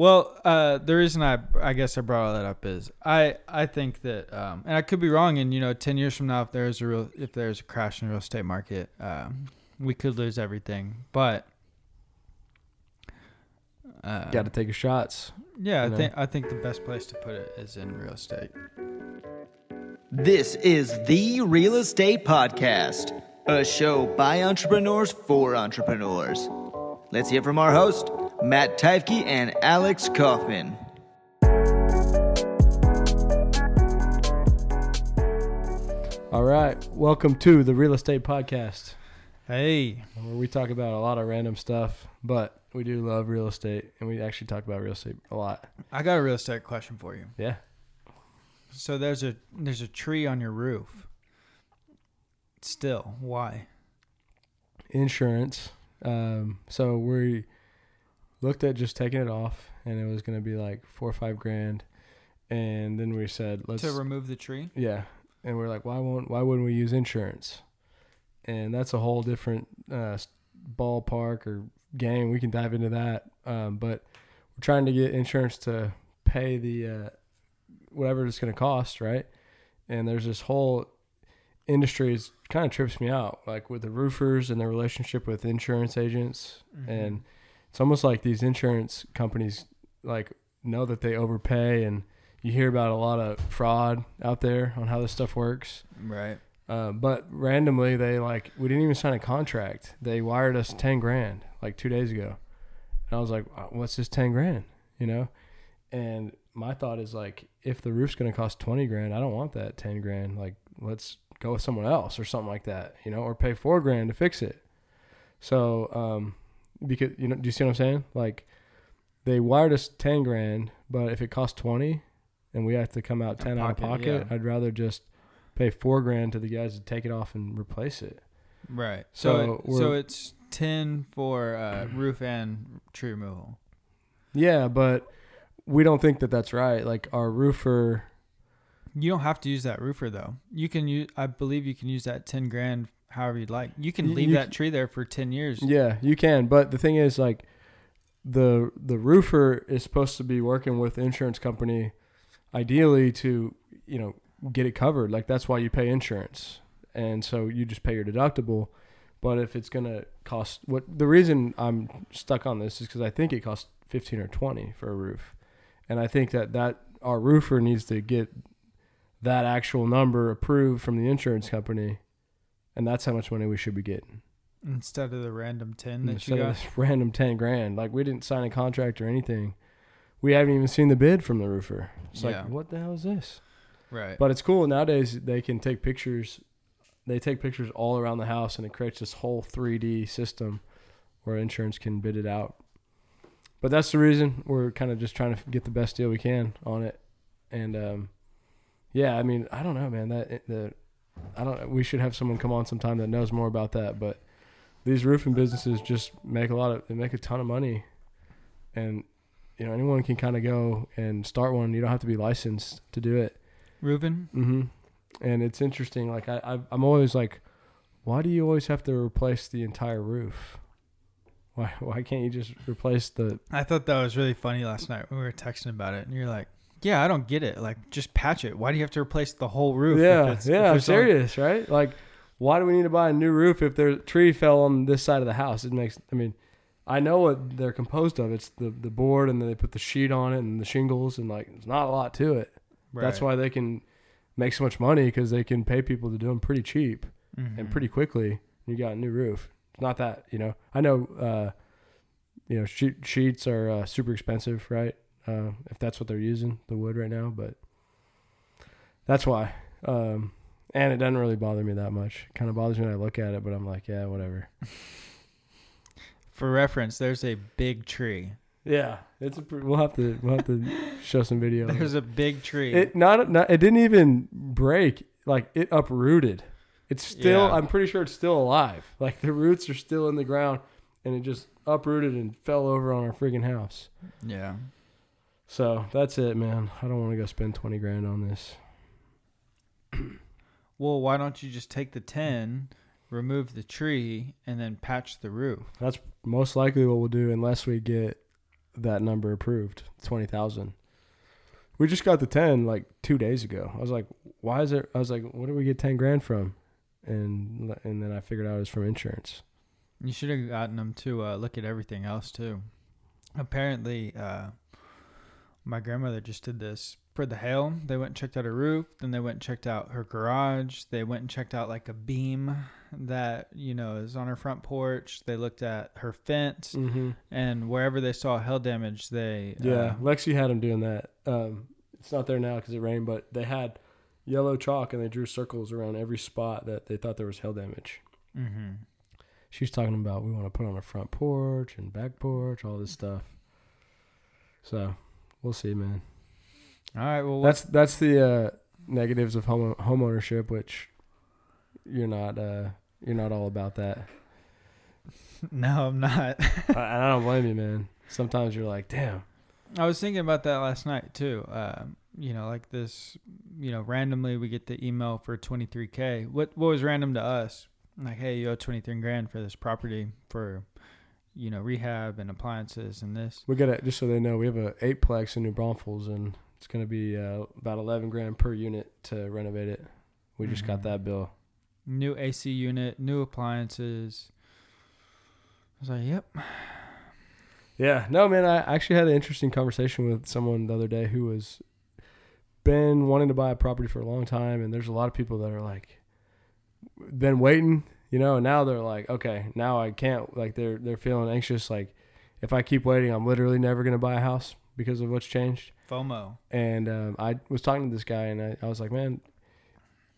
Well, uh, the reason I I guess I brought all that up is I I think that um, and I could be wrong. And you know, ten years from now, if there's a real if there's a crash in the real estate market, um, we could lose everything. But uh, Got to take your shots. yeah, I know. think I think the best place to put it is in real estate. This is the Real Estate Podcast, a show by entrepreneurs for entrepreneurs. Let's hear from our host, Matt Teifke and Alex Kaufman. All right, welcome to the Real Estate Podcast, Hey, where we talk about a lot of random stuff, but we do love real estate, and we actually talk about real estate a lot. I got a real estate question for you. Yeah. So there's a there's a tree on your roof. Still, why? Insurance. Um, so we looked at just taking it off, and it was going to be like four or five grand, and then we said let's to remove the tree? Yeah, and we're like, why won't why wouldn't we use insurance? And that's a whole different uh, ballpark or game. We can dive into that, um, but we're trying to get insurance to pay the uh, whatever it's going to cost, right? And there's this whole industry is kind of trips me out, like with the roofers and their relationship with insurance agents, Mm-hmm. and it's almost like these insurance companies like know that they overpay and you hear about a lot of fraud out there on how this stuff works. Right. Uh, but randomly, they like we didn't even sign a contract. They wired us ten grand like two days ago, and I was like, "Uh, "What's this ten grand?" You know, and my thought is like, if the roof's gonna cost twenty grand, I don't want that ten grand. Like, let's go with someone else or something like that, you know, or pay four grand to fix it. So, um, because you know, do you see what I'm saying? Like, they wired us ten grand, but if it costs twenty, and we have to come out ten out of pocket, pocket, yeah. I'd rather just pay four grand to the guys to take it off and replace it. Right. So So it, so it's ten for uh, roof and tree removal. Yeah, but we don't think that that's right. Like our roofer, You don't have to use that roofer though. You can use. I believe you can use that ten grand however you'd like. You can leave you that tree there for ten years. yeah, you can. But the thing is, like the the roofer is supposed to be working with the insurance company, ideally to you know get it covered. Like that's why you pay insurance, and so you just pay your deductible. But if it's gonna cost what the reason I'm stuck on this is because I think it costs fifteen or twenty for a roof, and I think that that our roofer needs to get that actual number approved from the insurance company, and that's how much money we should be getting Instead of the random ten that instead you of this random ten grand. Like we didn't sign a contract or anything. We haven't even seen the bid from the roofer. It's Yeah. like what the hell is this? Right. But it's cool nowadays. They can take pictures. They take pictures all around the house, and it creates this whole 3D system where insurance can bid it out. But that's the reason we're kind of just trying to get the best deal we can on it. And um, yeah, I mean, I don't know, man. That the I don't. We should have someone come on sometime that knows more about that. But these roofing businesses just make a lot of they make a ton of money, and you know anyone can kind of go and start one. You don't have to be licensed to do it. Roofing. hmm And it's interesting. Like I, I, I'm always like, why do you always have to replace the entire roof? Why, why can't you just replace the? I thought that was really funny last night when we were texting about it, and you're like, "Yeah, I don't get it. Like, just patch it. Why do you have to replace the whole roof?" yeah, yeah. I'm serious, right? Like, why do we need to buy a new roof if their tree fell on this side of the house? It makes. I mean, I know what they're composed of. It's the the board, and then they put the sheet on it, and the shingles, and like, there's not a lot to it. That's why they can make so much money because they can pay people to do them pretty cheap. and Mhm. pretty quickly you got a new roof. It's not that you know. I know, uh, you know, sheet, sheets are uh, super expensive, right? Uh, if that's what they're using, the wood right now, but that's why. Um, and it doesn't really bother me that much. It kind of bothers me when I look at it, but I'm like, yeah, whatever. For reference, there's a big tree. Yeah, it's a. We'll have to we'll have to show some video. There's a big tree. It not, not it didn't even break. Like it uprooted. It's still. Yeah. I'm pretty sure it's still alive. Like the roots are still in the ground, and it just uprooted and fell over on our friggin' house. yeah. So that's it, man. I don't want to go spend twenty grand on this. Well, why don't you just take the ten, remove the tree, and then patch the roof? That's most likely what we'll do, unless we get that number approved, twenty thousand. We just got the ten like two days ago. I was like, why is it? I was like, where did we get ten grand from? And and then I figured out it was from insurance. You should have gotten them to uh, look at everything else too. Apparently, uh, my grandmother just did this for the hail. They went and checked out her roof. Then they went and checked out her garage. They went and checked out like a beam that you know is on her front porch. They looked at her fence Mm-hmm. and wherever they saw hail damage, they Yeah, uh, Lexi had them doing that. Um, it's not there now because it rained, but they had yellow chalk and they drew circles around every spot that they thought there was hail damage. mhm. She was talking about we want to put on a front porch and back porch, all this stuff. So we'll see, man. All right. Well, That's that's the uh, negatives of home home ownership, which you're not uh, you're not all about that. no, I'm not. I, I don't blame you, man. Sometimes you're like, damn. I was thinking about that last night too. Um, you know, like this, you know, randomly we get the email for 23k. What what was random to us? Like, hey, you owe 23 grand for this property for, you know, rehab and appliances and this. We got to just so they know we have a eightplex in New Braunfels and it's gonna be uh, about eleven grand per unit to renovate it. We just got Mhm. that bill. New AC unit, new appliances. I was like, yep. Yeah, no, man. I actually had an interesting conversation with someone the other day who was been wanting to buy a property for a long time, and there's a lot of people that are like, been waiting, you know, now they're like, okay, now I can't. Like they're they're feeling anxious. Like if I keep waiting, I'm literally never gonna buy a house because of what's changed. FOMO. And um, I was talking to this guy, and I, I was like, man,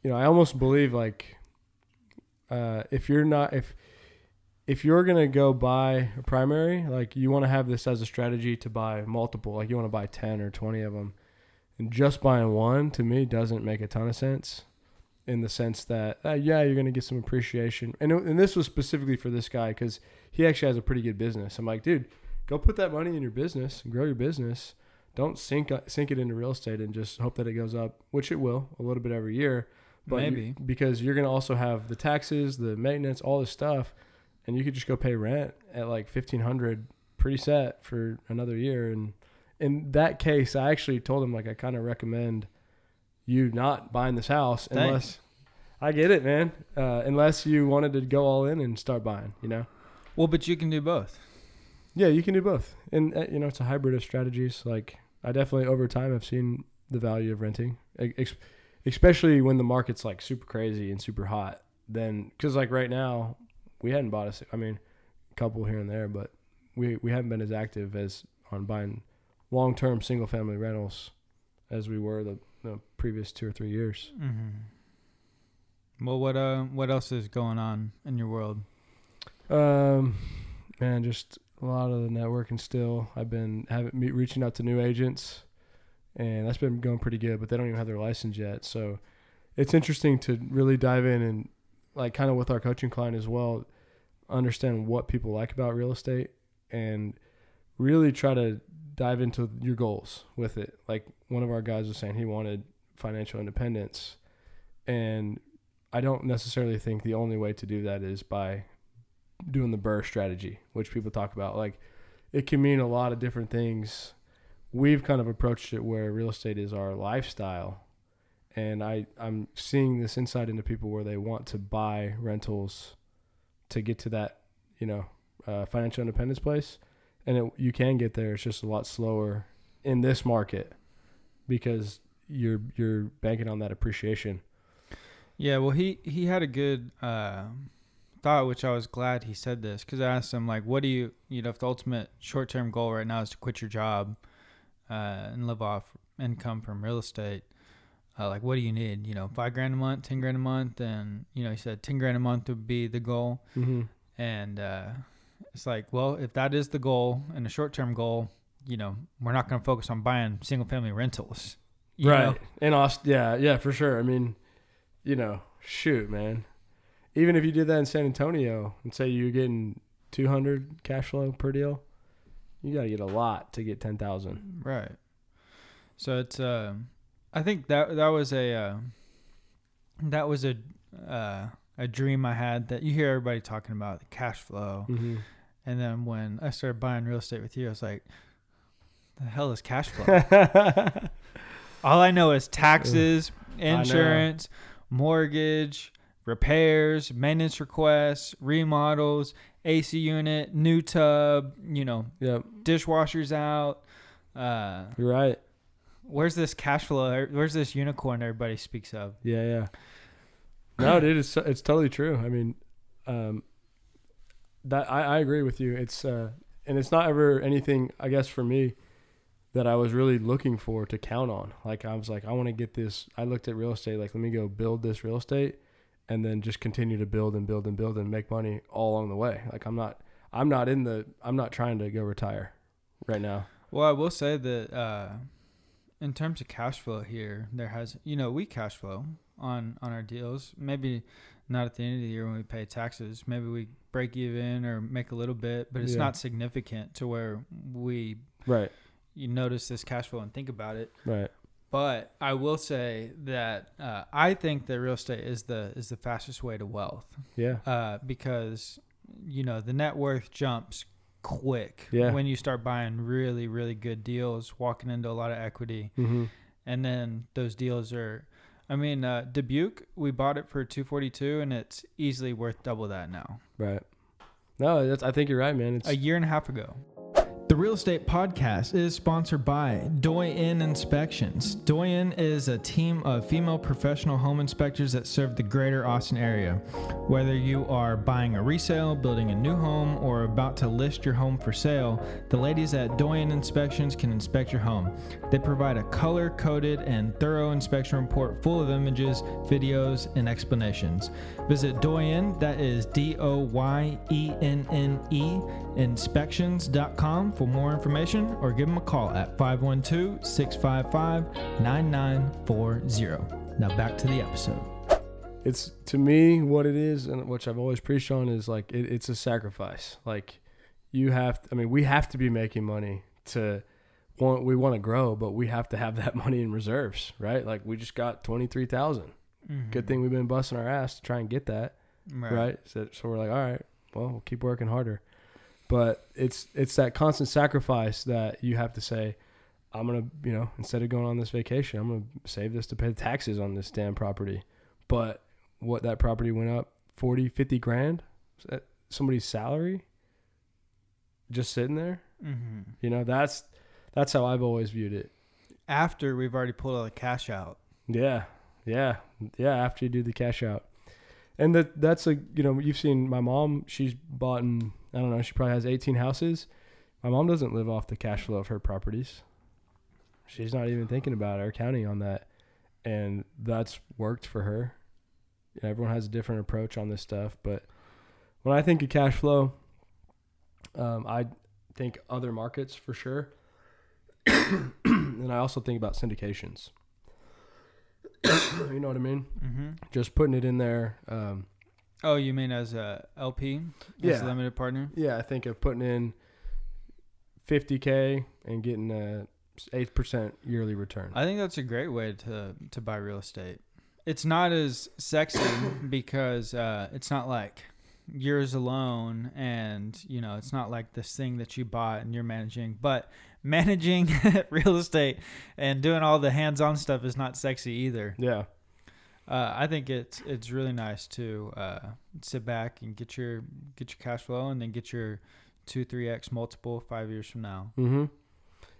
you know, I almost believe like uh, if you're not if if you're gonna go buy a primary, like you want to have this as a strategy to buy multiple, like you want to buy ten or twenty of them, and just buying one to me doesn't make a ton of sense. In the sense that uh, yeah, you're gonna get some appreciation, and and this was specifically for this guy because he actually has a pretty good business. I'm like, dude, go put that money in your business and grow your business. Don't sink sink it into real estate and just hope that it goes up, which it will a little bit every year. But you- Maybe. because you're gonna also have the taxes, the maintenance, all this stuff, and you could just go pay rent at like fifteen hundred pretty set for another year. And in that case, I actually told him like I kind of recommend you not buying this house unless Thanks. I get it, man. Uh, unless you wanted to go all in and start buying, you know. Well, but you can do both. Yeah, you can do both, and uh, you know it's a hybrid of strategies. Like I definitely over time have seen the value of renting, ex- especially when the market's like super crazy and super hot. Then because like right now we hadn't bought a, I mean, a couple here and there, but we we haven't been as active as on buying long term single family rentals as we were the, the previous two or three years. Mm-hmm. Well, what uh, what else is going on in your world? Um, man, just a lot of the networking still. I've been having me reaching out to new agents, and that's been going pretty good. But they don't even have their license yet, so it's interesting to really dive in and like kind of with our coaching client as well, understand what people like about real estate and really try to dive into your goals with it. Like one of our guys was saying, he wanted financial independence, and I don't necessarily think the only way to do that is by doing the BRRRR strategy, which people talk about. Like it can mean a lot of different things. We've kind of approached it where real estate is our lifestyle. And I, I'm seeing this insight into people where they want to buy rentals to get to that, you know, uh, financial independence place. And it, you can get there. It's just a lot slower in this market because you're you're banking on that appreciation. Yeah, well, he he had a good uh, thought, which I was glad he said this because I asked him like, "What do you, you know, if the ultimate short term goal right now is to quit your job uh, and live off income from real estate, uh, like what do you need? You know, five grand a month, ten grand a month, and you know, he said ten grand a month would be the goal, Mm-hmm. and uh, it's like, well, if that is the goal and a short term goal, you know, we're not going to focus on buying single family rentals, you right. know? In Austin, yeah, yeah, for sure. I mean, you know, shoot, man. Even if you did that in San Antonio and say you're getting 200 cash flow per deal, you got to get a lot to get 10,000. Right. So it's uh, I think that that was a uh, that was a uh, a dream I had that you hear everybody talking about the cash flow, Mm-hmm. And then when I started buying real estate with you, I was like, The hell is cash flow? All I know is taxes, insurance, mortgage, repairs, maintenance requests, remodels, AC unit, new tub, you know, yep, dishwashers out. Uh, you're right. where's this cash flow? Where's this unicorn everybody speaks of? Yeah, yeah. No, dude, it's it's totally true. I mean, um, that I, I agree with you. It's uh, and it's not ever anything. I guess for me, that I was really looking for to count on. Like I was like, I want to get this. I looked at real estate. Like, let me go build this real estate, and then just continue to build and build and build and make money all along the way. Like I'm not. I'm not in the. I'm not trying to go retire, right now. Well, I will say that uh, in terms of cash flow here, there has you know we cash flow on on our deals. Maybe not at the end of the year when we pay taxes. Maybe we break even or make a little bit, but it's Yeah. not significant to where we Right. you notice this cash flow and think about it. Right. But I will say that uh, I think that real estate is the is the fastest way to wealth Yeah. uh, because you know the net worth jumps quick Yeah. when you start buying really really good deals, walking into a lot of equity, Mm-hmm. and then those deals are. I mean, uh, Dubuque, we bought it for two forty two, and it's easily worth double that now. Right. No, that's. I think you're right, man. It's A year and a half ago. The Real Estate Podcast is sponsored by Doyenne Inspections. Doyenne is a team of female professional home inspectors that serve the greater Austin area. Whether you are buying a resale, building a new home, or about to list your home for sale, the ladies at Doyenne Inspections can inspect your home. They provide a color coded and thorough inspection report full of images, videos, and explanations. Visit Doyenne, that is D O Y E N N E, inspections.com for more information or give them a call at 512 655 9940. Now back to the episode. it's to me what it is and which i've always preached on is like it, it's a sacrifice. Like you have to, i mean we have to be making money to want we want to grow but we have to have that money in reserves right? Like we just got 23000 mm-hmm. good thing we've been busting our ass to try and get that right, So, so we're like all right well we'll keep working harder but it's it's that constant sacrifice that you have to say i'm gonna you know instead of going on this vacation i'm gonna save this to pay the taxes on this damn property. But what that property went up 40 50 grand? Somebody's salary? Just sitting there? Mm-hmm. you know that's that's how i've always viewed it. After we've already pulled all the cash out. yeah yeah yeah after you do the cash out. And that that's a you know you've seen my mom she's bought in i don't know she probably has 18 houses. My mom doesn't live off the cash flow of her properties. She's not even thinking about it or counting on that. And that's worked for her. Everyone has a different approach on this stuff but when i think of cash flow um, i think other markets for sure. And i also think about syndications. You know what i mean? Mm-hmm. just putting it in there. Um, Oh, you mean as a LP? As Yeah. a limited partner? yeah, I think of putting in 50k and getting a eight percent yearly return. I think that's a great way to to buy real estate. It's not as sexy because uh, it's not like yours alone, and you know it's not like this thing that you bought and you're managing. But managing real estate and doing all the hands-on stuff is not sexy either. yeah, Uh, I think it's it's really nice to uh, sit back and get your get your cash flow and then get your two three x multiple five years from now. mm-hmm.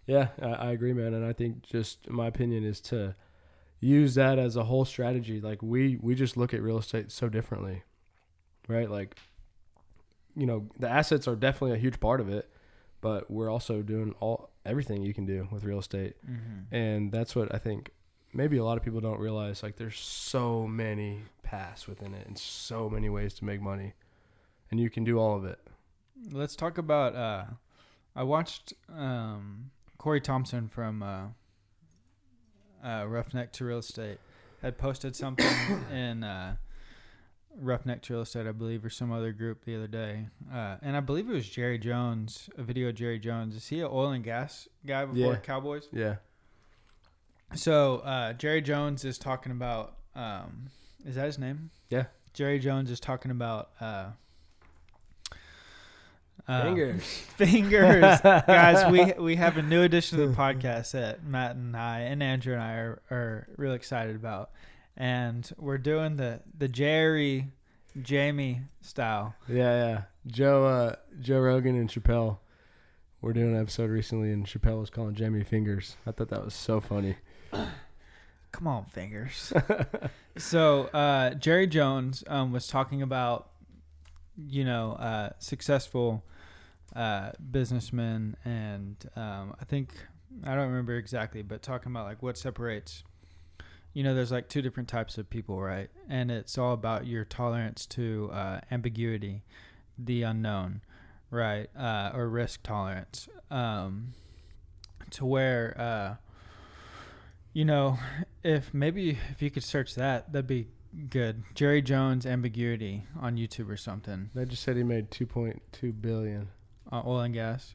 yeah, I, I agree, man. And I think just my opinion is to use that as a whole strategy. Like we we just look at real estate so differently, right? Like you know the assets are definitely a huge part of it, but we're also doing all everything you can do with real estate. Mm-hmm. and that's what I think maybe a lot of people don't realize like there's so many paths within it and so many ways to make money and you can do all of it Let's talk about. Uh, I watched um, Corey Thompson from uh, uh, Roughneck to Real Estate had posted something in uh, Roughneck to Real Estate, I believe, or some other group the other day, uh, and I believe it was Jerry Jones, a video of Jerry Jones. Is he an oil and gas guy before Yeah. Cowboys? yeah So uh, Jerry Jones is talking about. Um, is that his name? Yeah. Jerry Jones is talking about uh, Um, Fingers. fingers, guys. We we have a new addition to the podcast that Matt and I and Andrew and I are are real excited about, and we're doing the the Jerry Jamie style. Yeah, yeah. Joe, uh, Joe Rogan and Chappelle. We're doing an episode recently, and Chappelle was calling Jamie fingers. I thought that was so funny. Come on, fingers. so uh, Jerry Jones um, was talking about, you know, uh, successful uh, businessmen, and um, I think I don't remember exactly, but talking about like what separates. You know, there's like two different types of people, right? And it's all about your tolerance to uh, ambiguity, the unknown, right? Uh, or risk tolerance. Um, to where, uh, you know, if maybe if you could search that, that'd be good. Jerry Jones ambiguity on YouTube or something. They just said he made 2.2 billion, Uh, oil and gas.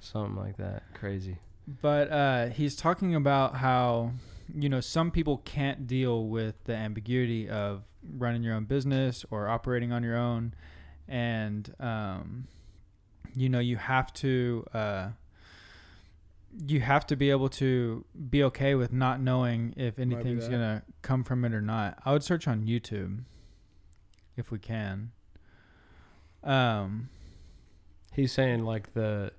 something like that. Crazy. But uh, he's talking about how you know some people can't deal with the ambiguity of running your own business or operating on your own, and um, you know you have to uh, you have to be able to be okay with not knowing if anything's gonna come from it or not. I would search on YouTube if we can. Um, He's saying like the.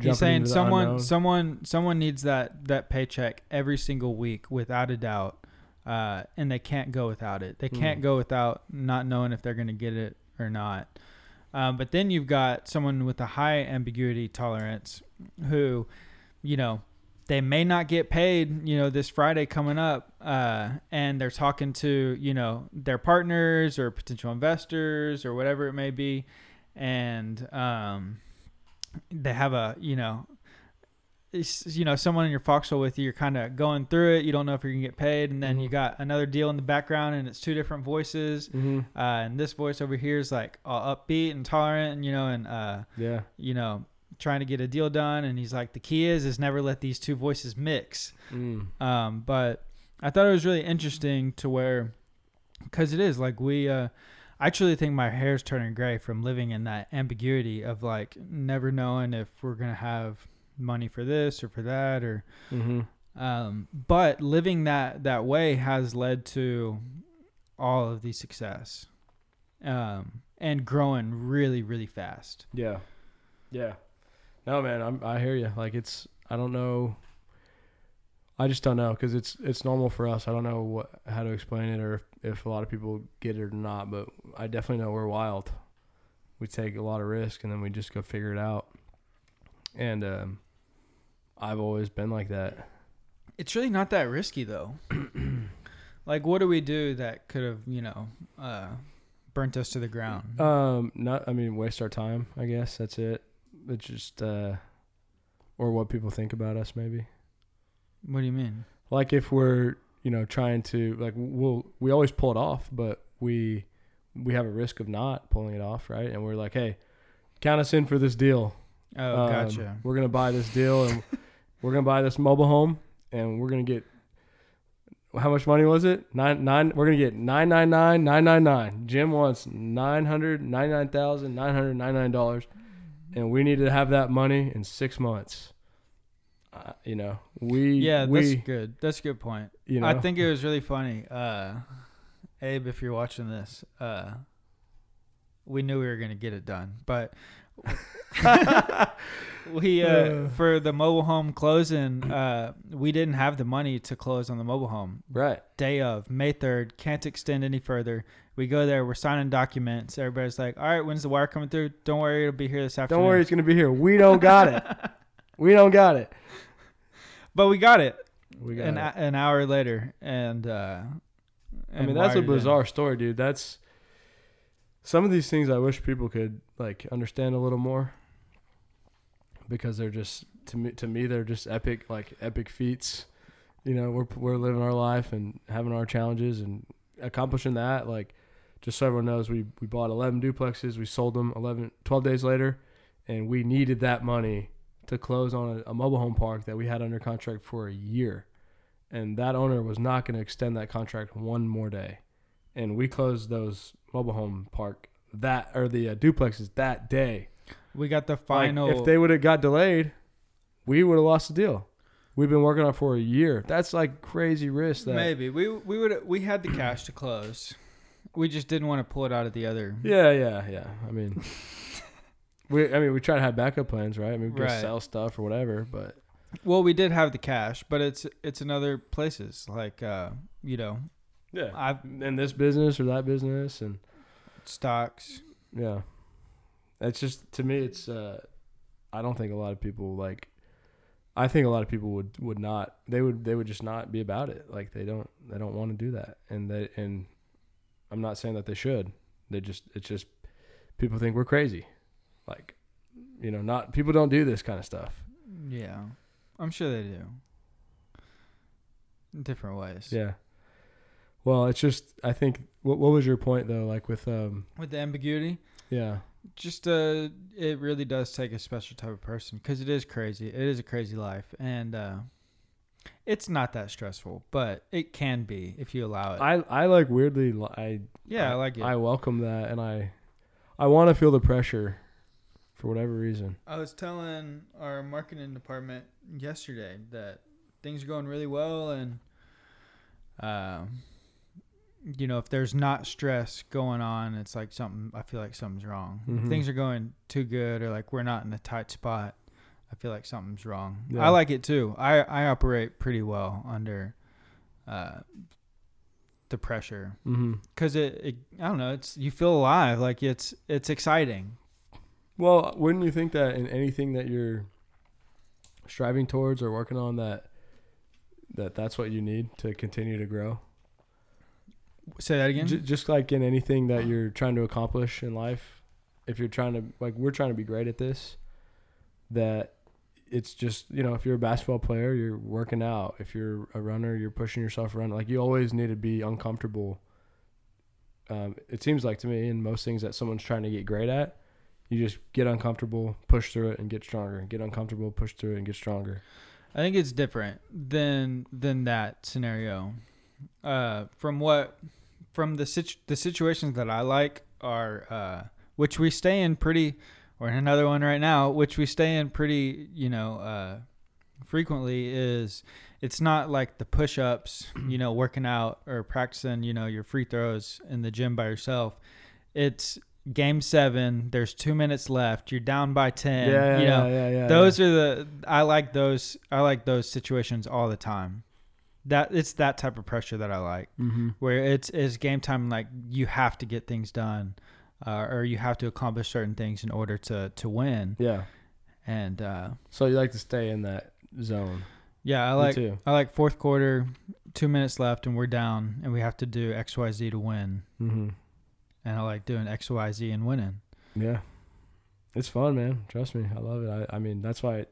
He's saying the someone unknown. someone someone needs that that paycheck every single week without a doubt. Uh, and they can't go without it. They can't Mm. go without not knowing if they're going to get it or not. Um, but then you've got someone with a high ambiguity tolerance who, you know, they may not get paid, you know, this Friday coming up, uh, and they're talking to, you know, their partners or potential investors or whatever it may be, and um, they have a, you know, you know, someone in your foxhole with you, you're kind of going through it. You don't know if you're gonna get paid, and then you Mhm. got another deal in the background, and it's two different voices. hmm Uh, and this voice over here is like all upbeat and tolerant, and you know, and uh, Yeah. you know, trying to get a deal done. And he's like, the key is is never let these two voices mix. Mm. Um, but I thought it was really interesting to where, because it is like we, uh, I truly think my hair's turning gray from living in that ambiguity of like never knowing if we're gonna have money for this or for that or hmm um, but living that that way has led to all of the success um, and growing really really fast Yeah. Yeah. No, man, I'm, I hear you. Like it's, I don't know. I just don't know because it's it's normal for us. I don't know what how to explain it or if, if a lot of people get it or not. But I definitely know we're wild. We take a lot of risk and then we just go figure it out. And um, I've always been like that. it's really not that risky though like what do we do that could have you know uh, burnt us to the ground Um, not I mean waste our time. I guess that's it. It's just uh, or what people think about us maybe. what do you mean? Like if we're you know trying to like we'll we always pull it off but we we have a risk of not pulling it off right? And we're like hey count us in for this deal. Oh Um, gotcha. we're gonna buy this deal and we're gonna buy this mobile home and we're gonna get how much money was it? Nine nine we're gonna get nine nine nine nine nine nine. Jim wants nine hundred ninety nine thousand nine hundred ninety nine dollars and we need to have that money in six months. Uh, you know we yeah we that's good. That's a good point. you know. i think it was really funny. Uh, abe if you're watching this uh, we knew we were gonna get it done. But we uh, Uh. for the mobile home closing uh, we didn't have the money to close on the mobile home right day of May 3rd, can't extend any further. We go there, we're signing documents. Everybody's like, all right, when's the wire coming through? Don't worry, it'll be here this afternoon. Don't worry, it's gonna be here. We don't got it. we don't got it. But we got it We got an, it. an hour later. And, uh, I mean, that's a wired in. bizarre story, dude. That's some of these things I wish people could like understand a little more because they're just to me to me they're just epic like epic feats. You know, we're we're living our life and having our challenges and accomplishing that like just so everyone knows we we bought 11 duplexes, we sold them 11 12 days later and we needed that money to close on a, a mobile home park that we had under contract for a year. And that owner was not going to extend that contract one more day. And we closed those mobile home park that or the uh, duplexes that day. We got the Like, final. if they would have got delayed, we would have lost the deal. We've been working on it for a year. That's like crazy risk. That maybe we we would we had the cash to close. We just didn't want to pull it out of the other. Yeah, yeah, yeah. I mean, we I mean we try to have backup plans, right? I mean, we can Right. sell stuff or whatever, but Well, we did have the cash, but it's it's in other places like uh, you know yeah, I've in this business or that business, and stocks. yeah, it's just to me, it's uh, I don't think a lot of people like. I think a lot of people would would not. They would they would just not be about it. Like they don't they don't want to do that, and they and I'm not saying that they should. They just it's just people think we're crazy, like you know not people don't do this kind of stuff. Yeah, I'm sure they do. In different ways. Yeah. Well, it's just I think what what was your point though? Like with um With the ambiguity, yeah just uh, it really does take a special type of person because it is crazy. It is a crazy life, and uh, it's not that stressful, but it can be if you allow it. I I like weirdly I yeah, I, like it. I welcome that and I I want to feel the pressure for whatever reason. I was telling our marketing department yesterday that things are going really well, and um, you know, if there's not stress going on, it's like something. I feel like something's wrong. If Mhm. things are going too good, or like we're not in a tight spot. I feel like something's wrong. Yeah. I like it too. I I operate pretty well under uh, the pressure Mm-hmm. because it, it. I don't know. It's you feel alive. Like it's it's exciting. Well, wouldn't you think that in anything that you're striving towards or working on that that that's what you need to continue to grow? Say that again. J- just like in anything that you're trying to accomplish in life, if you're trying to like we're trying to be great at this, that it's just you know if you're a basketball player, you're working out. If you're a runner, you're pushing yourself around. Like you always need to be uncomfortable. Um, it seems like to me in most things that someone's trying to get great at, you just get uncomfortable, push through it, and get stronger. Get uncomfortable, push through it, and get stronger. I think it's different than than that scenario. Uh, from what from the situ- the situations that I like are uh, which we stay in pretty, or in another one right now, which we stay in pretty, you know, uh, frequently is it's not like the push ups, you know, working out or practicing, you know, your free throws in the gym by yourself. It's game seven. There's two minutes left. You're down by ten. yeah, you know, yeah, yeah, yeah. those are the I like those I like those situations all the time. That it's that type of pressure that I like, Mm-hmm. where it's it's game time. Like you have to get things done, uh, or you have to accomplish certain things in order to to win. Yeah. And uh, So you like to stay in that zone. yeah, I like. I like fourth quarter, two minutes left, and we're down, and we have to do X Y Z to win. Mm-hmm. And I like doing X Y Z and winning. Yeah, it's fun, man. Trust me, I love it. I, I mean, that's why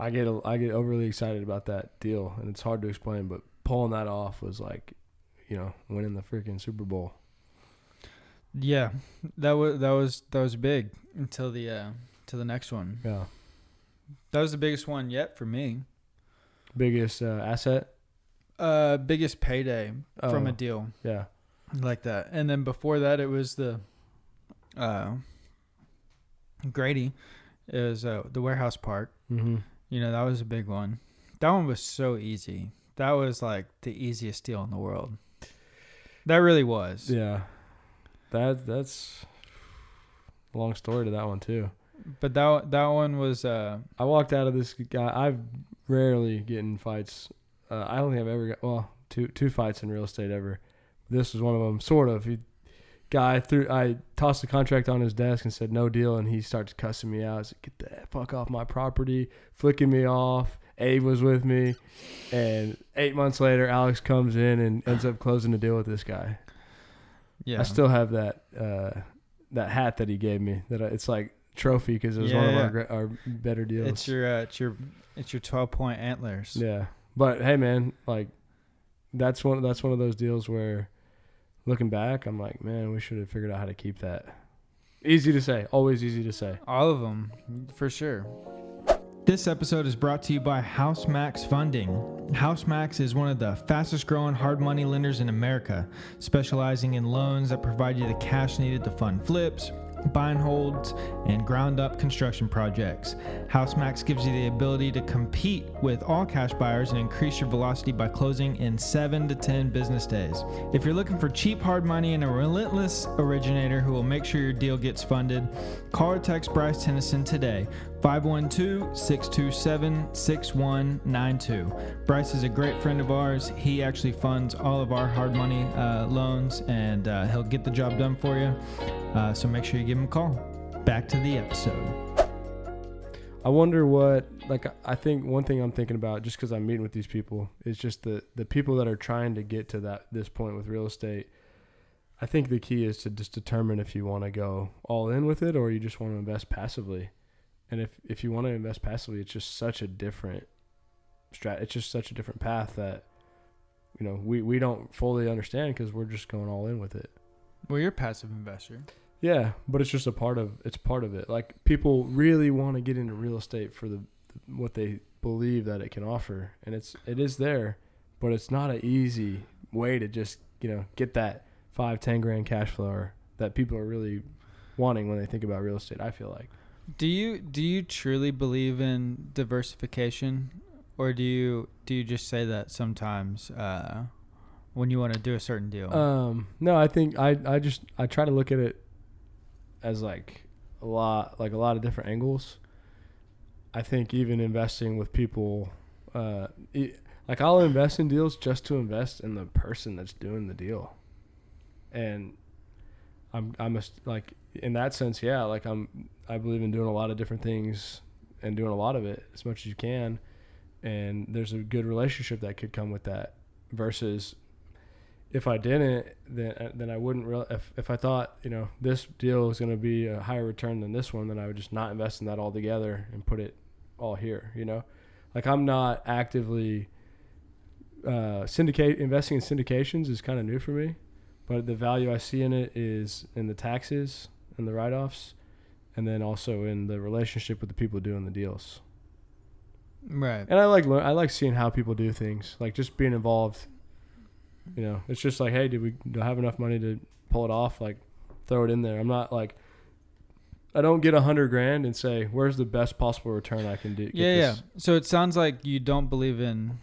I get a- I get overly excited about that deal, and it's hard to explain. But pulling that off was like, you know, winning the freaking Super Bowl. Yeah, that was that was that was big until the uh, to the next one. Yeah, That was the biggest one yet for me. biggest uh, asset Uh, biggest payday from a Oh. deal Yeah, like that, and then before that, it was the uh, Grady. It was uh, the warehouse park. mm-hmm. You know that was a big one. That one was so easy. That was like the easiest deal in the world. That really was. yeah. That that's a long story to that one too. But that that one was uh, I walked out of this guy. I've rarely get in fights. Uh, I don't think I've ever got well two two fights in real estate ever. This was one of them, sort of. He guy threw. I tossed the contract on his desk and said no deal, and he starts cussing me out. He's like, "Get the fuck off my property!" Flicking me off. Abe was with me, and eight months later, Alex comes in and ends up closing the deal with this guy. yeah. I still have that uh, that hat that he gave me. That I, it's like trophy because it was one of Yeah. our our better deals. It's your uh, it's your it's your twelve point antlers. Yeah, but hey, man, like that's one that's one of those deals where, looking back, I'm like, man, we should have figured out how to keep that. Easy to say, always easy to say. All of them, for sure. This episode is brought to you by HouseMax Funding. HouseMax is one of the fastest growing hard money lenders in America, specializing in loans that provide you the cash needed to fund flips, buy and holds, and ground up construction projects. HouseMax gives you the ability to compete with all cash buyers and increase your velocity by closing in 7 to 10 business days. If you're looking for cheap hard money and a relentless originator who will make sure your deal gets funded, call or text Bryce Tennyson today. 512 627 6192. Bryce is a great friend of ours. He actually funds all of our hard money uh, loans and uh, he'll get the job done for you. Uh, so make sure you give him a call. Back to the episode. I wonder what like I think one thing I'm thinking about just because I'm meeting with these people is just the the people that are trying to get to that this point with real estate. I think the key is to just determine if you want to go all in with it or you just want to invest passively. And if if you want to invest passively, it's just such a different strat. It's just such a different path that you know we we don't fully understand because we're just going all in with it. Well, you're a passive investor. Yeah, but it's just a part of it's part of it. Like people really want to get into real estate for the what they believe that it can offer, and it's it is there, but it's not an easy way to just you know get that five ten grand cash flow or that people are really wanting when they think about real estate. I feel like. Do you do you truly believe in diversification, or do you do you just say that sometimes uh, when you want to do a certain deal? Um, no, I think I I just I try to look at it as like a lot like a lot of different angles. I think even investing with people, uh, e- like I'll invest in deals just to invest in the person that's doing the deal, and I'm I'm a, like in that sense, yeah, like I'm I believe in doing a lot of different things and doing a lot of it as much as you can, and there's a good relationship that could come with that versus if I didn't, then uh, then I wouldn't. Re- if if I thought you know this deal is going to be a higher return than this one, then I would just not invest in that altogether and put it all here. You know, like I'm not actively uh, syndicate investing in syndications is kind of new for me, but the value I see in it is in the taxes and the write offs, and then also in the relationship with the people doing the deals. right. And I like I like seeing how people do things, like just being involved. You know, it's just like, hey, did we do I have enough money to pull it off? Like, throw it in there. I'm not like, I don't get a hundred grand and say, where's the best possible return I can do? get Yeah, yeah. So it sounds like you don't believe in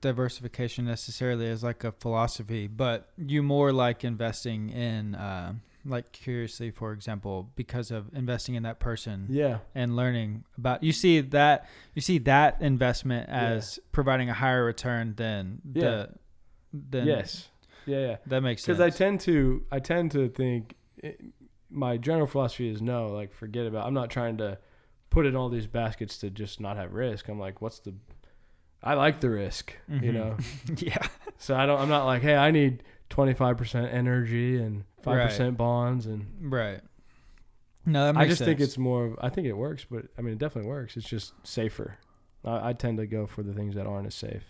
diversification necessarily as like a philosophy, but you more like investing in, uh, like curiously, for example, because of investing in that person yeah, and learning about. You see that you see that investment Yeah. as providing a higher return than Yeah. the than yes, yeah, yeah. That makes sense. Because I tend to, I tend to think, it, my general philosophy is no, like forget about. I'm not trying to put in all these baskets to just not have risk. I'm like, what's the? I like the risk, you Mhm. know. yeah. So I don't. I'm not like, hey, I need 25% energy and 5% bonds, and Right. No, that I just think it's more. of- I think it works, but I mean, it definitely works. It's just safer. I, I tend to go for the things that aren't as safe.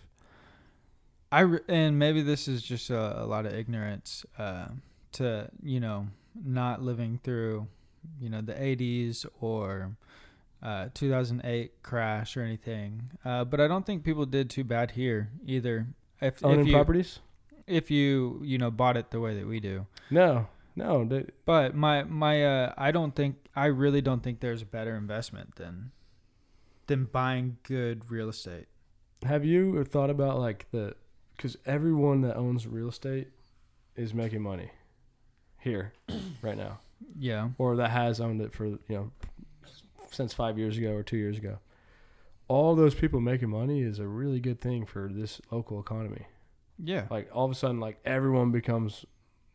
I re- and maybe this is just a, a lot of ignorance uh, to you know not living through you know the 80s or uh, 2008 crash or anything. Uh, but I don't think people did too bad here either. If Owning if you, properties? if you you know bought it the way that we do. No, no. They, But my my uh, I don't think I really don't think there's a better investment than than buying good real estate. Have you thought about like the because everyone that owns real estate is making money here right now, Yeah. or that has owned it for you know since five years ago or two years ago. All those people making money is a really good thing for this local economy. Yeah. Like all of a sudden, like everyone becomes,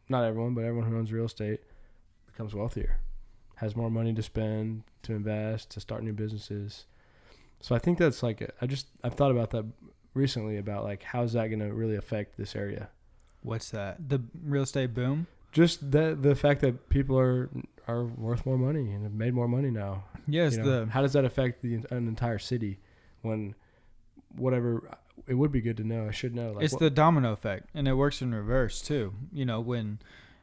not everyone, but everyone who owns real estate becomes wealthier, has more money to spend, to invest, to start new businesses. So I think that's like I just I've thought about that recently about like how's that going to really affect this area. What's that? The real estate boom? Just that the fact that people are are worth more money and have made more money now. Yes, You know, the how does that affect the an entire city when whatever it would be good to know. I should know. Like it's what- the domino effect, and it works in reverse too. You know, when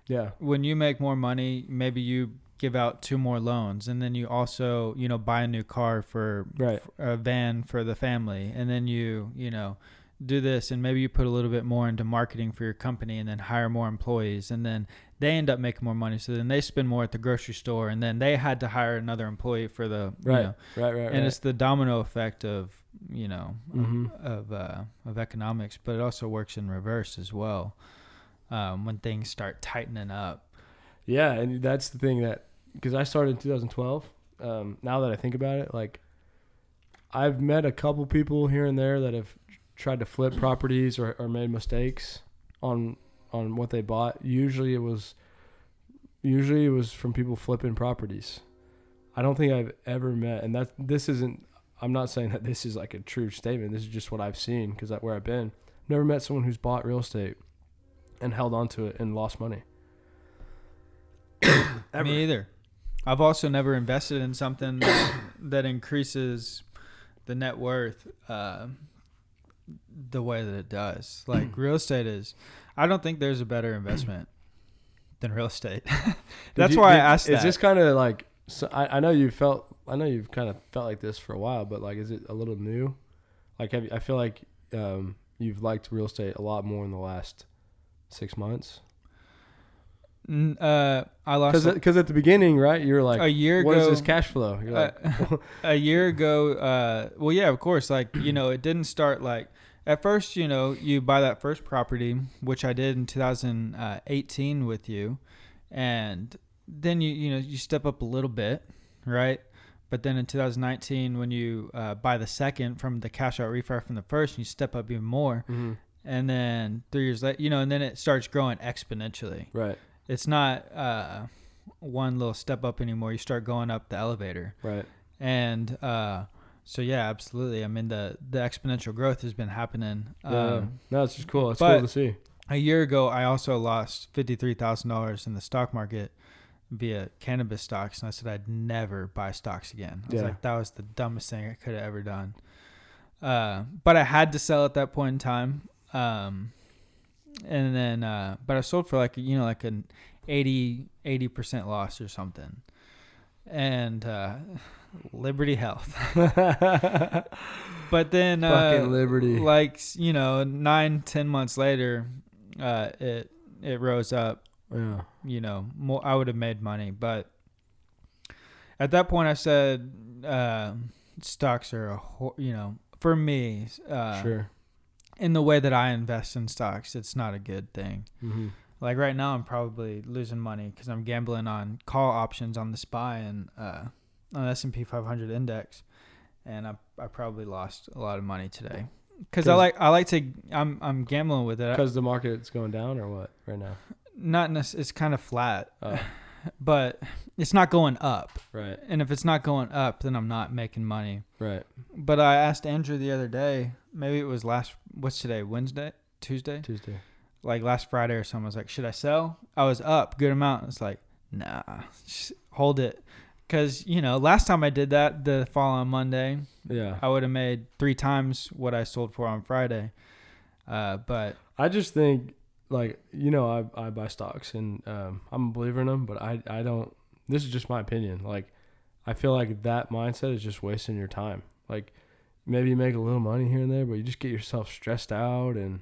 yeah when you make more money, maybe you give out two more loans, and then you also you know buy a new car for right a van for the family, and then you you know do this and maybe you put a little bit more into marketing for your company and then hire more employees and then they end up making more money so then they spend more at the grocery store and then they had to hire another employee for the you Right. know, Right, right, right. and it's the domino effect of you know Mhm. of uh, of economics but it also works in reverse as well um, when things start tightening up Yeah, and that's the thing that because I started in 2012. Um, now that I think about it, like I've met a couple people here and there that have tried to flip properties or, or made mistakes on on what they bought. Usually it was usually it was from people flipping properties. I don't think I've ever met, and that this isn't. I'm not saying that this is like a true statement. This is just what I've seen because where I've been. Never met someone who's bought real estate and held on to it and lost money. Ever. Me either. I've also never invested in something that, that increases the net worth uh, the way that it does. Like real estate is, I don't think there's a better investment than real estate. That's you- why I asked Is that. this kind of like? So I, I know you felt. I know you've kind of felt like this for a while, but like, is it a little new? Like, have you, I feel like um, you've liked real estate a lot more in the last six months. Uh, I lost Because at the beginning, right, you're like, a year what is ago. this cash flow? You're like, uh, a year ago, uh, well, yeah, of course. Like you know, it didn't start like at first. You know, you buy that first property, which I did in 2018 with you, and then you you know you step up a little bit, right? But then in 2019, when you uh, buy the second from the cash out refi from the first, you step up even more, mhm, and then three years later, you know, and then it starts growing exponentially. right, It's not uh, one little step up anymore. You start going up the elevator right, and uh, so yeah, absolutely. I mean the the exponential growth has been happening. yeah. Um, No, it's just cool. It's cool to see. a year ago, I also lost fifty three thousand dollars in the stock market via cannabis stocks, and I said I'd never buy stocks again. I was Yeah. like, that was the dumbest thing I could have ever done. Uh, but I had to sell at that point in time. Um, and then, uh, but I sold for like you know like an 80 percent loss or something. And uh, Liberty Health. But then, uh, Liberty. like you know, nine ten months later, uh, it it rose up. yeah, You know, more I would have made money, but at that point, I said uh, stocks are a hor- you know for me uh, sure. In the way that I invest in stocks, it's not a good thing. hmm Like right now, I'm probably losing money because I'm gambling on call options on the SPY and uh, on S and P 500 index, and I I probably lost a lot of money today because I like I like to I'm I'm gambling with it. Because the market's going down or what right now? Not nec- it's kind of flat, Oh, but it's not going up. right, And if it's not going up, then I'm not making money. right. But I asked Andrew the other day, maybe it was last what's today Wednesday Tuesday Tuesday. like last Friday or something. I was like, should I sell? I was up good amount. It's like, nah, hold it. Cause you know, last time I did that, the following Monday, Yeah. I would have made three times what I sold for on Friday. Uh, but I just think like you know I I buy stocks and um, I'm a believer in them, but I I don't. This is just my opinion. Like I feel like that mindset is just wasting your time. Like maybe you make a little money here and there, but you just get yourself stressed out and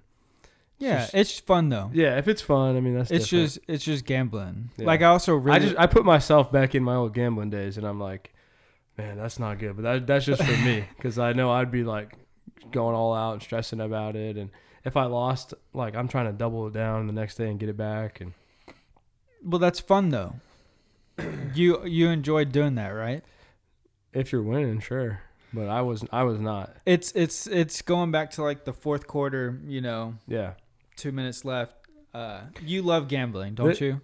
yeah, just- it's fun though. yeah. If it's fun, I mean that's it's different. just it's just gambling. Yeah. Like I also really I just I put myself back in my old gambling days, and I'm like, man, that's not good. But that that's just for me because I know I'd be like going all out and stressing about it, and if I lost, like I'm trying to double it down the next day and get it back, and well, that's fun though. you you enjoyed doing that, right? if you're winning, sure. But I was I was not. It's it's it's going back to like the fourth quarter. You know, Yeah. two minutes left. Uh, you love gambling, don't you?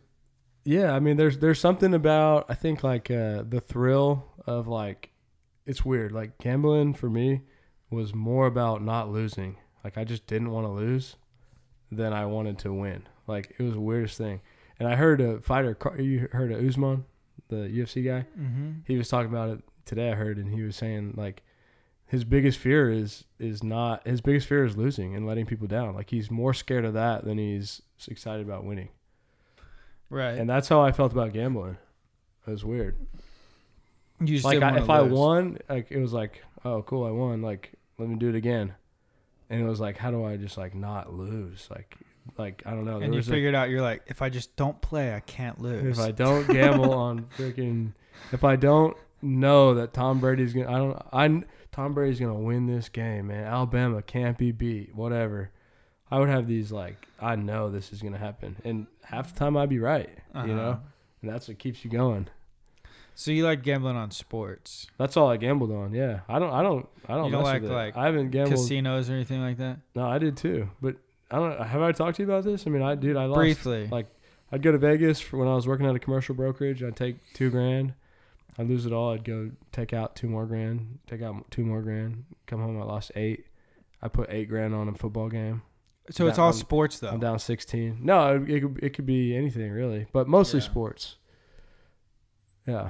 Yeah, I mean, there's there's something about I think like uh, the thrill of like it's weird. Like gambling for me was more about not losing. Like I just didn't want to lose than I wanted to win. Like it was the weirdest thing. And I heard a fighter. You heard of Usman, the UFC guy. Mm-hmm. He was talking about it today. I heard, and he was saying like his biggest fear is is not his biggest fear is losing and letting people down. Like he's more scared of that than he's excited about winning. Right. And that's how I felt about gambling. It was weird. you just like I, if I won, like it was like, oh cool, I won. Like let me do it again. And it was like, how do I just like not lose? Like, like I don't know. And you was a- figured out you're like, if I just don't play, I can't lose. if I don't gamble on freaking, if I don't know that Tom Brady's gonna, I don't, I Tom Brady's gonna win this game, man. Alabama can't be beat. Whatever. I would have these like, I know this is gonna happen, and half the time I'd be right. You Uh-huh. know, and that's what keeps you going. So you like gambling on sports, That's all I gambled on. Yeah, I don't, I don't, I don't. You don't like, like, I haven't gambled. casinos or anything like that? No, I did too. But I don't. Have I talked to you about this? I mean, I dude, I lost. Briefly. like, I'd go to Vegas for when I was working at a commercial brokerage. I'd take two grand. I'd lose it all. I'd go take out two more grand. Take out two more grand. Come home. I lost eight. I put eight grand on a football game. so it's that all one- sports though. I'm down sixteen. No, it, it could it could be anything really, but mostly Yeah. sports. Yeah,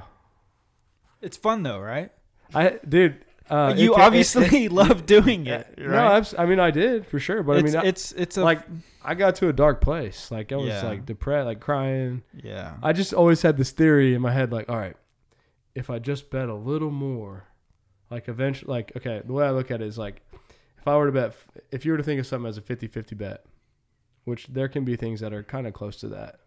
It's fun though, right? I dude. Uh, it you it- obviously love doing it, it- right? No, abs- I mean I did for sure, but it's, I mean I- it's it's a like I got to a dark place. Like I was Yeah. like depressed, like crying. yeah. I just always had this theory in my head, like, all right, if I just bet a little more, like eventually, like, okay, the way I look at it is like, if I were to bet, if you were to think of something as a 50 50 bet, which there can be things that are kind of close to that.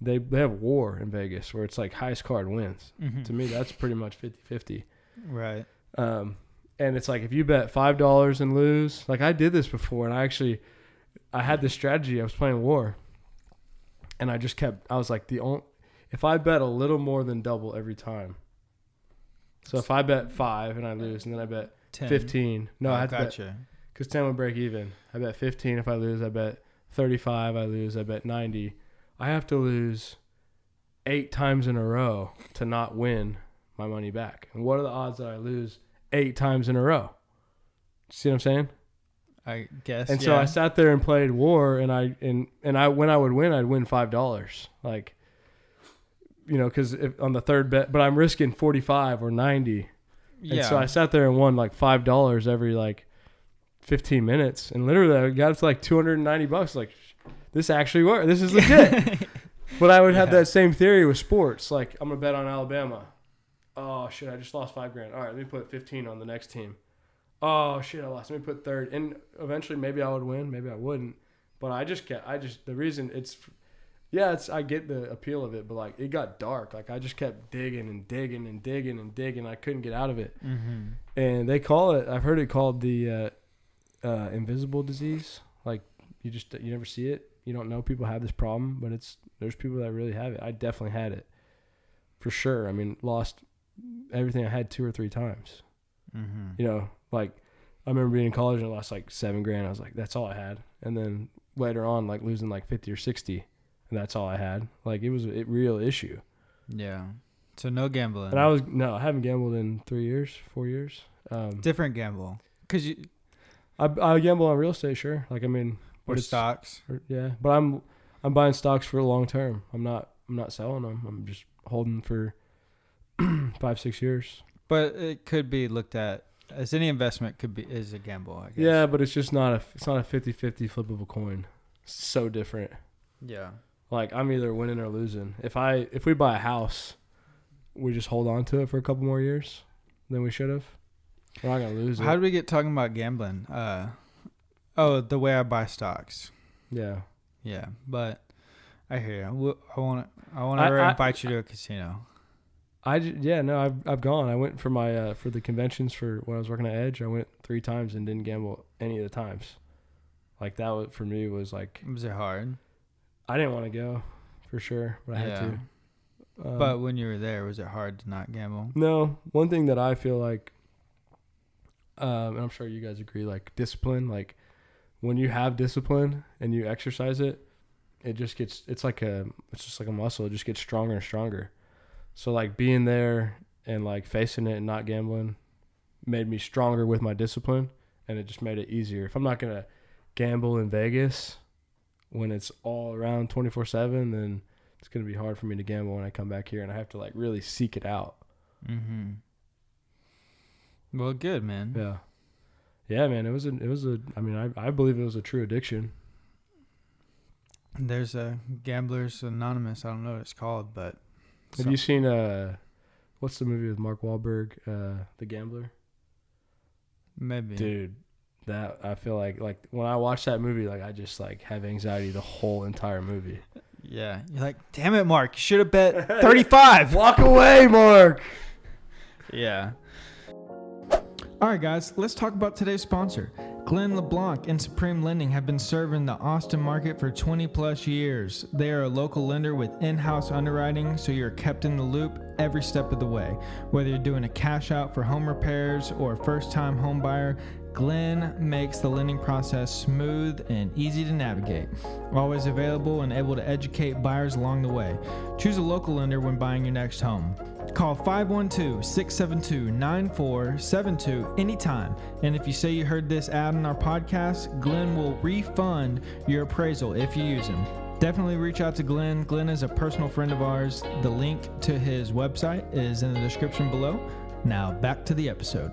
They, they have war in Vegas where it's like highest card wins. Mhm. To me, that's pretty much 50 50. right. Um, and it's like if you bet five dollars and lose, like I did this before, and I actually, I had this strategy. I was playing war, and I just kept. I was like the only. If I bet a little more than double every time. So if I bet five and I lose, and then I bet 10. fifteen. No, Oh, I had to bet because ten would break even. I bet fifteen if I lose. I bet thirty-five. I lose. I bet ninety. I have to lose eight times in a row to not win my money back. And what are the odds that I lose eight times in a row? See what I'm saying? I guess. And yeah. so I sat there and played war, and I and and I when I would win, I'd win five dollars. Like, you know, because on the third bet, but I'm risking forty five or ninety. yeah. And so I sat there and won like five dollars every like fifteen minutes, and literally I got it to like two hundred and ninety bucks. Like, this actually worked. This is legit. but I would have Yeah. that same theory with sports. Like, I'm gonna bet on Alabama. Oh shit! I just lost five grand. All right, let me put fifteen on the next team. Oh shit! I lost. Let me put third, and eventually maybe I would win, maybe I wouldn't. But I just kept. I just the reason it's. Yeah, it's I get the appeal of it, but like it got dark. Like I just kept digging and digging and digging and digging. I couldn't get out of it mm-hmm. and they call it i've heard it called the uh, uh, invisible disease you just you never see it. You don't know people have this problem but it's there's people that really have it. I definitely had it. For sure. I mean lost everything i had two or three times. Mm-hmm. you know like i remember being in college and i lost like seven grand. I was like that's all i had. And then later on like losing like 50 or 60 and that's all i had. Like it was a real issue. Yeah. So no gambling. and i was no i haven't gambled in three years four years. Um, different gamble. Because you I, I gamble on real estate, sure. Like I mean, or stocks. or- yeah, but I'm I'm buying stocks for a long term. I'm not I'm not selling them. I'm just holding for five six years. But it could be looked at as any investment could be is a gamble. I guess. Yeah, but it's just not a it's not a 50-50 flip of a coin. It's so different. Yeah. Like I'm either winning or losing. If I if we buy a house, we just hold on to it for a couple more years than we should have. We're not gonna lose it. How did we get talking about gambling? Uh, oh, the way I buy stocks. yeah. Yeah, but I hear you. I want to. I want to invite you to a casino. I yeah no I've I've gone. I went for my uh, for the conventions for when I was working at Edge. I went three times and didn't gamble any of the times. Like that was for me was like Was it hard? I didn't want to go for sure, but I had to. Um, but when you were there, was it hard to not gamble? no, one thing that I feel like, um, and I'm sure you guys agree, like discipline. Like when you have discipline and you exercise it, it just gets. It's like a. It's just like a muscle. It just gets stronger and stronger. So like being there and like facing it and not gambling made me stronger with my discipline, and it just made it easier. If I'm not gonna gamble in Vegas when it's all around 24 seven, then it's gonna be hard for me to gamble when I come back here, and I have to like really seek it out. Mm-hmm. Well, good man. Yeah. Yeah, man, it was a, it was a, I mean, I, I believe it was a true addiction. There's a Gamblers Anonymous. I don't know what it's called, but Have you seen, uh, what's the movie with Mark Wahlberg, uh, The Gambler? maybe Dude, that I feel like like when I watch that movie, like I just like have anxiety the whole entire movie. Yeah. You're like, damn it, Mark. You should have bet 35. Walk away, Mark. yeah. All right, guys, let's talk about today's sponsor. Glynn LeBlanc and Supreme Lending have been serving the Austin market for 20 plus years. They are a local lender with in house underwriting, so you're kept in the loop every step of the way. Whether you're doing a cash out for home repairs or a first time home buyer, Glynn makes the lending process smooth and easy to navigate. Always available and able to educate buyers along the way. Choose a local lender when buying your next home. Call 512 672 9472 anytime. And if you say you heard this ad on our podcast, Glynn will refund your appraisal if you use him. Definitely reach out to Glynn. Glynn is a personal friend of ours. The link to his website is in the description below. Now back to the episode.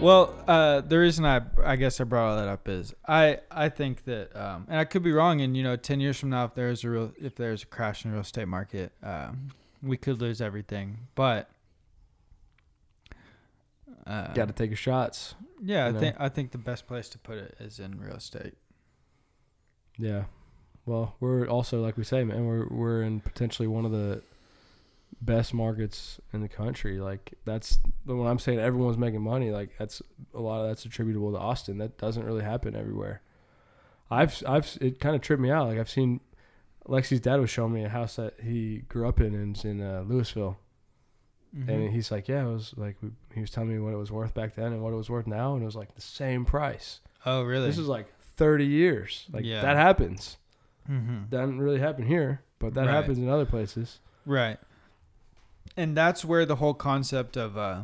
Well, uh, the reason I I guess I brought all that up is I I think that um, and I could be wrong. And you know, ten years from now, if there's a real if there's a crash in the real estate market, um, we could lose everything. But uh, Got to take your shots. yeah, I know. think I think the best place to put it is in real estate. Yeah. Well, we're also like we say, man, we're we're in potentially one of the best markets in the country. Like that's when I'm saying everyone's making money, like that's a lot of that's attributable to Austin. That doesn't really happen everywhere. I've I've it kind of tripped me out. Like I've seen Lexi's dad was showing me a house that he grew up in and it's in uh, Lewisville, Mm-hmm. and he's like, yeah, it was like we, he was telling me what it was worth back then and what it was worth now, and it was like the same price. oh, really? This is like 30 years. Like Yeah. that happens mm-hmm. doesn't really happen here, but that Right. happens in other places. Right. And that's where the whole concept of uh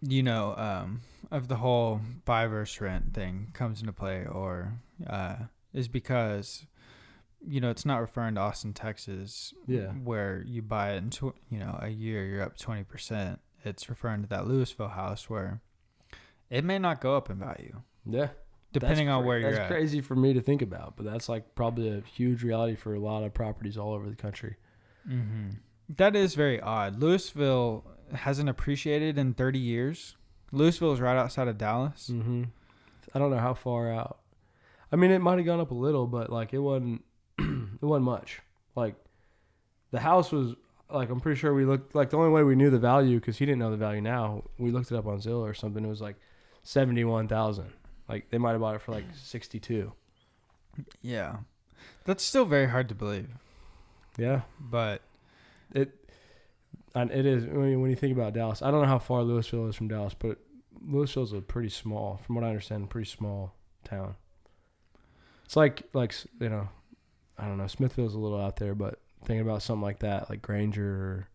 you know, um of the whole buy versus rent thing comes into play or uh is because you know, it's not referring to Austin, Texas Yeah. where you buy it in tw- you know, a year you're up 20%. It's referring to that Lewisville house where it may not go up in value Yeah. depending That's on cra- where you're That's at. crazy for me to think about, but that's like probably a huge reality for a lot of properties all over the country. hmm That is very odd. Lewisville hasn't appreciated in 30 years. Lewisville is right outside of Dallas. Mm-hmm. I don't know how far out. I mean, it might have gone up a little, but like it wasn't. It wasn't much. Like the house was like I'm pretty sure we looked like the only way we knew the value because he didn't know the value. Now we looked it up on Zillow or something. It was like seventy one thousand. Like they might have bought it for like sixty two. Yeah. That's still very hard to believe. Yeah, But it and it is when you, when you think about Dallas. I don't know how far Lewisville is from Dallas, but Lewisville's a pretty small, from what I understand, pretty small town. It's like like you know, I don't know. Smithville's a little out there, but thinking about something like that, like Granger or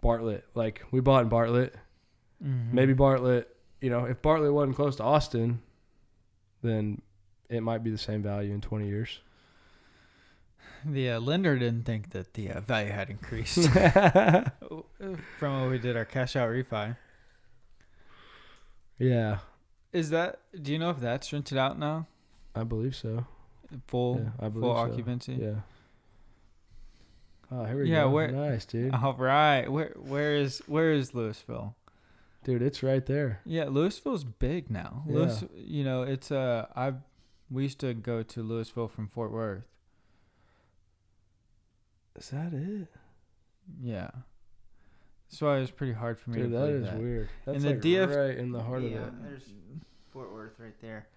Bartlett. Like we bought in Bartlett, mhm. maybe Bartlett. You know, if Bartlett wasn't close to Austin, then it might be the same value in twenty years. the uh, lender didn't think that the uh, value had increased from when we did our cash out refi. yeah, Is that, do you know if that's rented out now? I believe so. Full, Yeah, full so. occupancy? Yeah. Oh, here we Yeah, go. where- nice, dude. All right. Where, where is, where is Lewisville? Dude, it's right there. Yeah, Lewisville's big now. Yeah. Louis, you know, it's uh, I we used to go to Louisville from Fort Worth. Is that it? Yeah, that's why it was pretty hard for me Dude, to that believe is that. weird. That's And the like DF right in the heart yeah, of it. there's Fort Worth right there,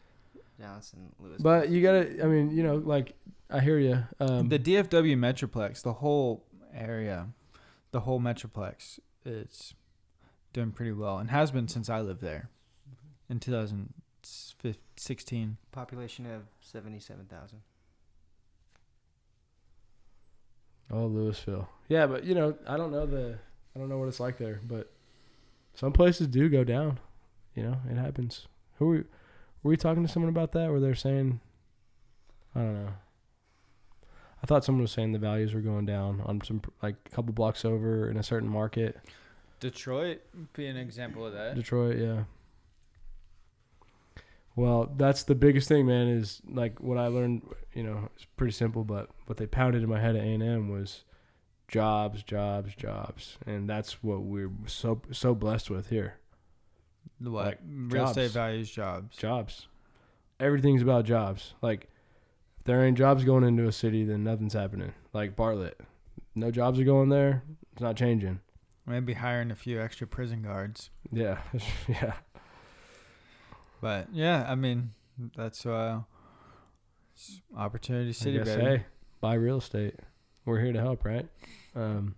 Dallas and Lewisville. But you gotta. I mean, you know, like I hear you. Um, the DFW Metroplex, the whole area, the whole Metroplex, it's doing pretty well and has been since I lived there in 2016. population of seventy-seven thousand. oh, Lewisville. Yeah, but you know, I don't know the. I don't know what it's like there, but some places do go down. You know, it happens. Who were, were we talking to someone about that? Where they're saying, I don't know. I thought someone was saying the values were going down on some like a couple blocks over in a certain market. Detroit be an example of that. Detroit, yeah. Well, that's the biggest thing, man. Is like what I learned. You know, it's pretty simple, but what they pounded in my head at A and M was jobs, jobs, jobs, and that's what we're so so blessed with here. What Like, real estate values jobs. jobs. Everything's about jobs. Like if there ain't jobs going into a city, then nothing's happening. Like Bartlett, no jobs are going there. It's not changing. Maybe hiring a few extra prison guards. Yeah, yeah. But yeah, I mean that's uh opportunity I city, guess, baby. hey, buy real estate. We're here to help, right? Um,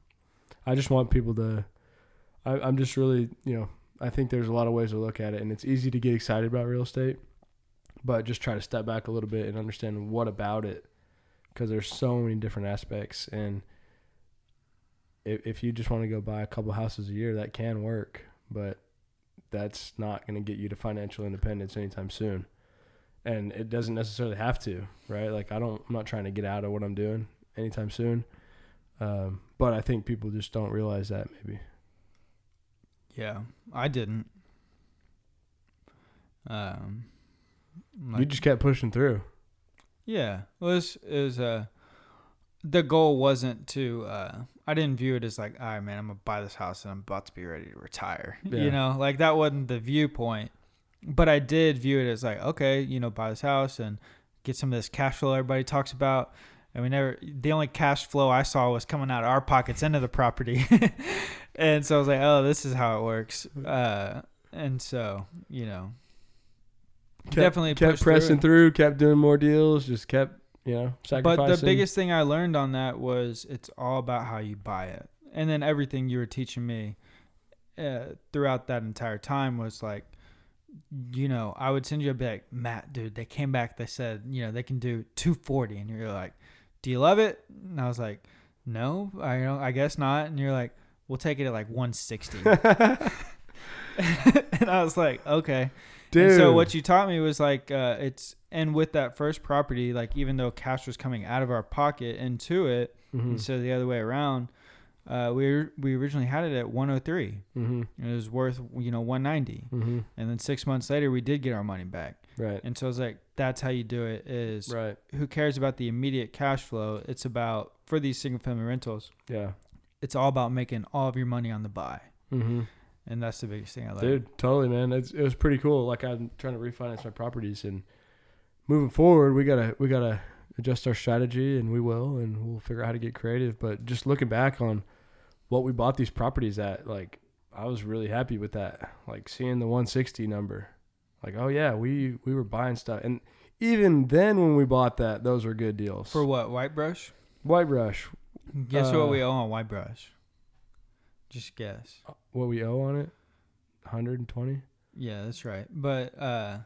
I just want people to. I, I'm just really, you know, I think there's a lot of ways to look at it, and it's easy to get excited about real estate, but just try to step back a little bit and understand what about it, because there's so many different aspects, and if if you just want to go buy a couple houses a year, that can work, but that's not going to get you to financial independence anytime soon and it doesn't necessarily have to, right? Like I don't, I'm not trying to get out of what I'm doing anytime soon, um, but I think people just don't realize that maybe. Yeah, I didn't. Um, you just kept pushing through. Yeah, it was was uh the goal wasn't to uh I didn't view it as like, all right man, I'm gonna buy this house and I'm about to be ready to retire. Yeah. You know, like that wasn't the viewpoint. But I did view it as like, okay, you know, buy this house and get some of this cash flow everybody talks about. And we never the only cash flow I saw was coming out of our pockets into the property. and so I was like, oh, this is how it works. Uh and so, you know, Kept, definitely kept pushed through pressing through, kept doing more deals, just kept, you know, sacrificing. But the biggest thing I learned on that was it's all about how you buy it. And then everything you were teaching me uh, throughout that entire time was like, you know, I would send you a be like, Matt, dude, they came back, they said, you know, they can do 240. And you're like, do you love it? And I was like, no, I don't, I guess not. And you're like, we'll take it at like 160. and I was like, okay. dude. And so what you taught me was like uh, it's and with that first property, like even though cash was coming out of our pocket into it, Mhm. instead of the other way around, uh, we we originally had it at 103. Mhm. It was worth you know 190, Mhm. and then six months later we did get our money back. Right. And so I was like, that's how you do it. Is Right. who cares about the immediate cash flow? It's about for these single family rentals. Yeah. It's all about making all of your money on the buy, Mm-hmm. and that's the biggest thing I learned. Dude, totally, man. It's, it was pretty cool. Like I'm trying to refinance my properties and moving forward, we gotta we gotta adjust our strategy, and we will, and we'll figure out how to get creative. But just looking back on what we bought these properties at, like I was really happy with that. Like seeing the 160 number, like oh yeah, we we were buying stuff, and even then when we bought that, those were good deals. For what? White brush? White Brush, Guess Uh, what we owe on White Brush? Just guess. what we owe on it, 120. Yeah, that's right. But uh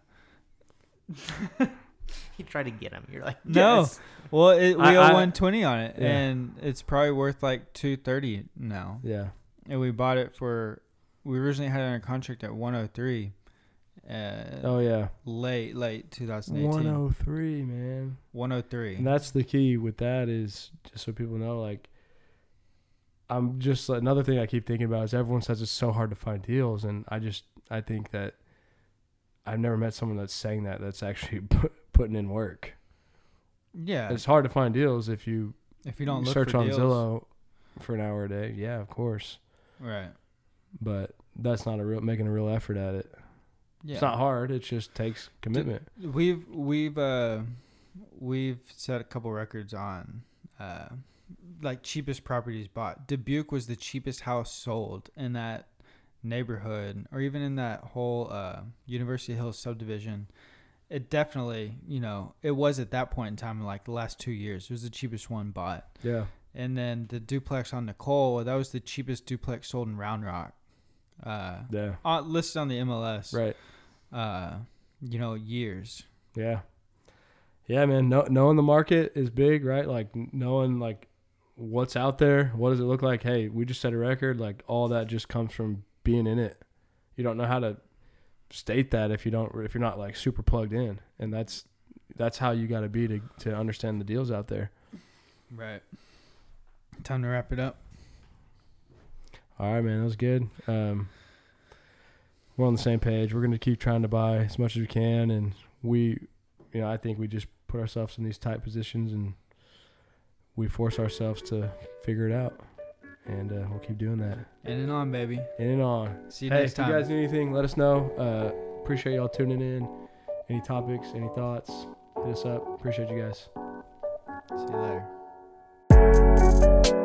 You try to get him. You're like, No. well, it, we I- owe I- 120 on it Yeah. and it's probably worth like 230 now. Yeah. And we bought it for we originally had it under contract at 103. Uh Oh yeah. late late 2018. 103, man. 103. And that's the key with that is just so people know, like, I'm just another thing I keep thinking about is everyone says it's so hard to find deals, and I just I think that I've never met someone that's saying that that's actually put, putting in work. yeah. It's hard to find deals if you, If you don't look search on deals, Zillow for an hour a day. Yeah, of course, Right. but that's not a real making a real effort at it. Yeah. It's not hard. It just takes commitment. We've we've uh we've set a couple records on uh like cheapest properties bought. Dubuque was the cheapest house sold in that neighborhood or even in that whole uh University Hills subdivision. It definitely, you know, it was at that point in time like the last 2 years. It was the cheapest one bought. Yeah, And then the duplex on Nicole, that was the cheapest duplex sold in Round Rock. Uh, yeah, listed on the MLS. right. Uh you know, years. Yeah. Yeah, man. Know, knowing the market is big, right? Like knowing like what's out there. What does it look like? Hey, we just set a record. Like all that just comes from being in it. You don't know how to state that if you don't if you're not like super plugged in, and that's that's how you got to be to to understand the deals out there. Right. Time to wrap it up. All right, man. That was good. Um, we're on the same page. We're going to keep trying to buy as much as we can, and we, you know, I think we just put ourselves in these tight positions, and we force ourselves to figure it out. And uh, we'll keep doing that. In and on, baby. In and on. See you hey, next if time. you guys need anything, let us know. Uh, appreciate y'all tuning in. Any topics, any thoughts, hit us up. Appreciate you guys. See you later.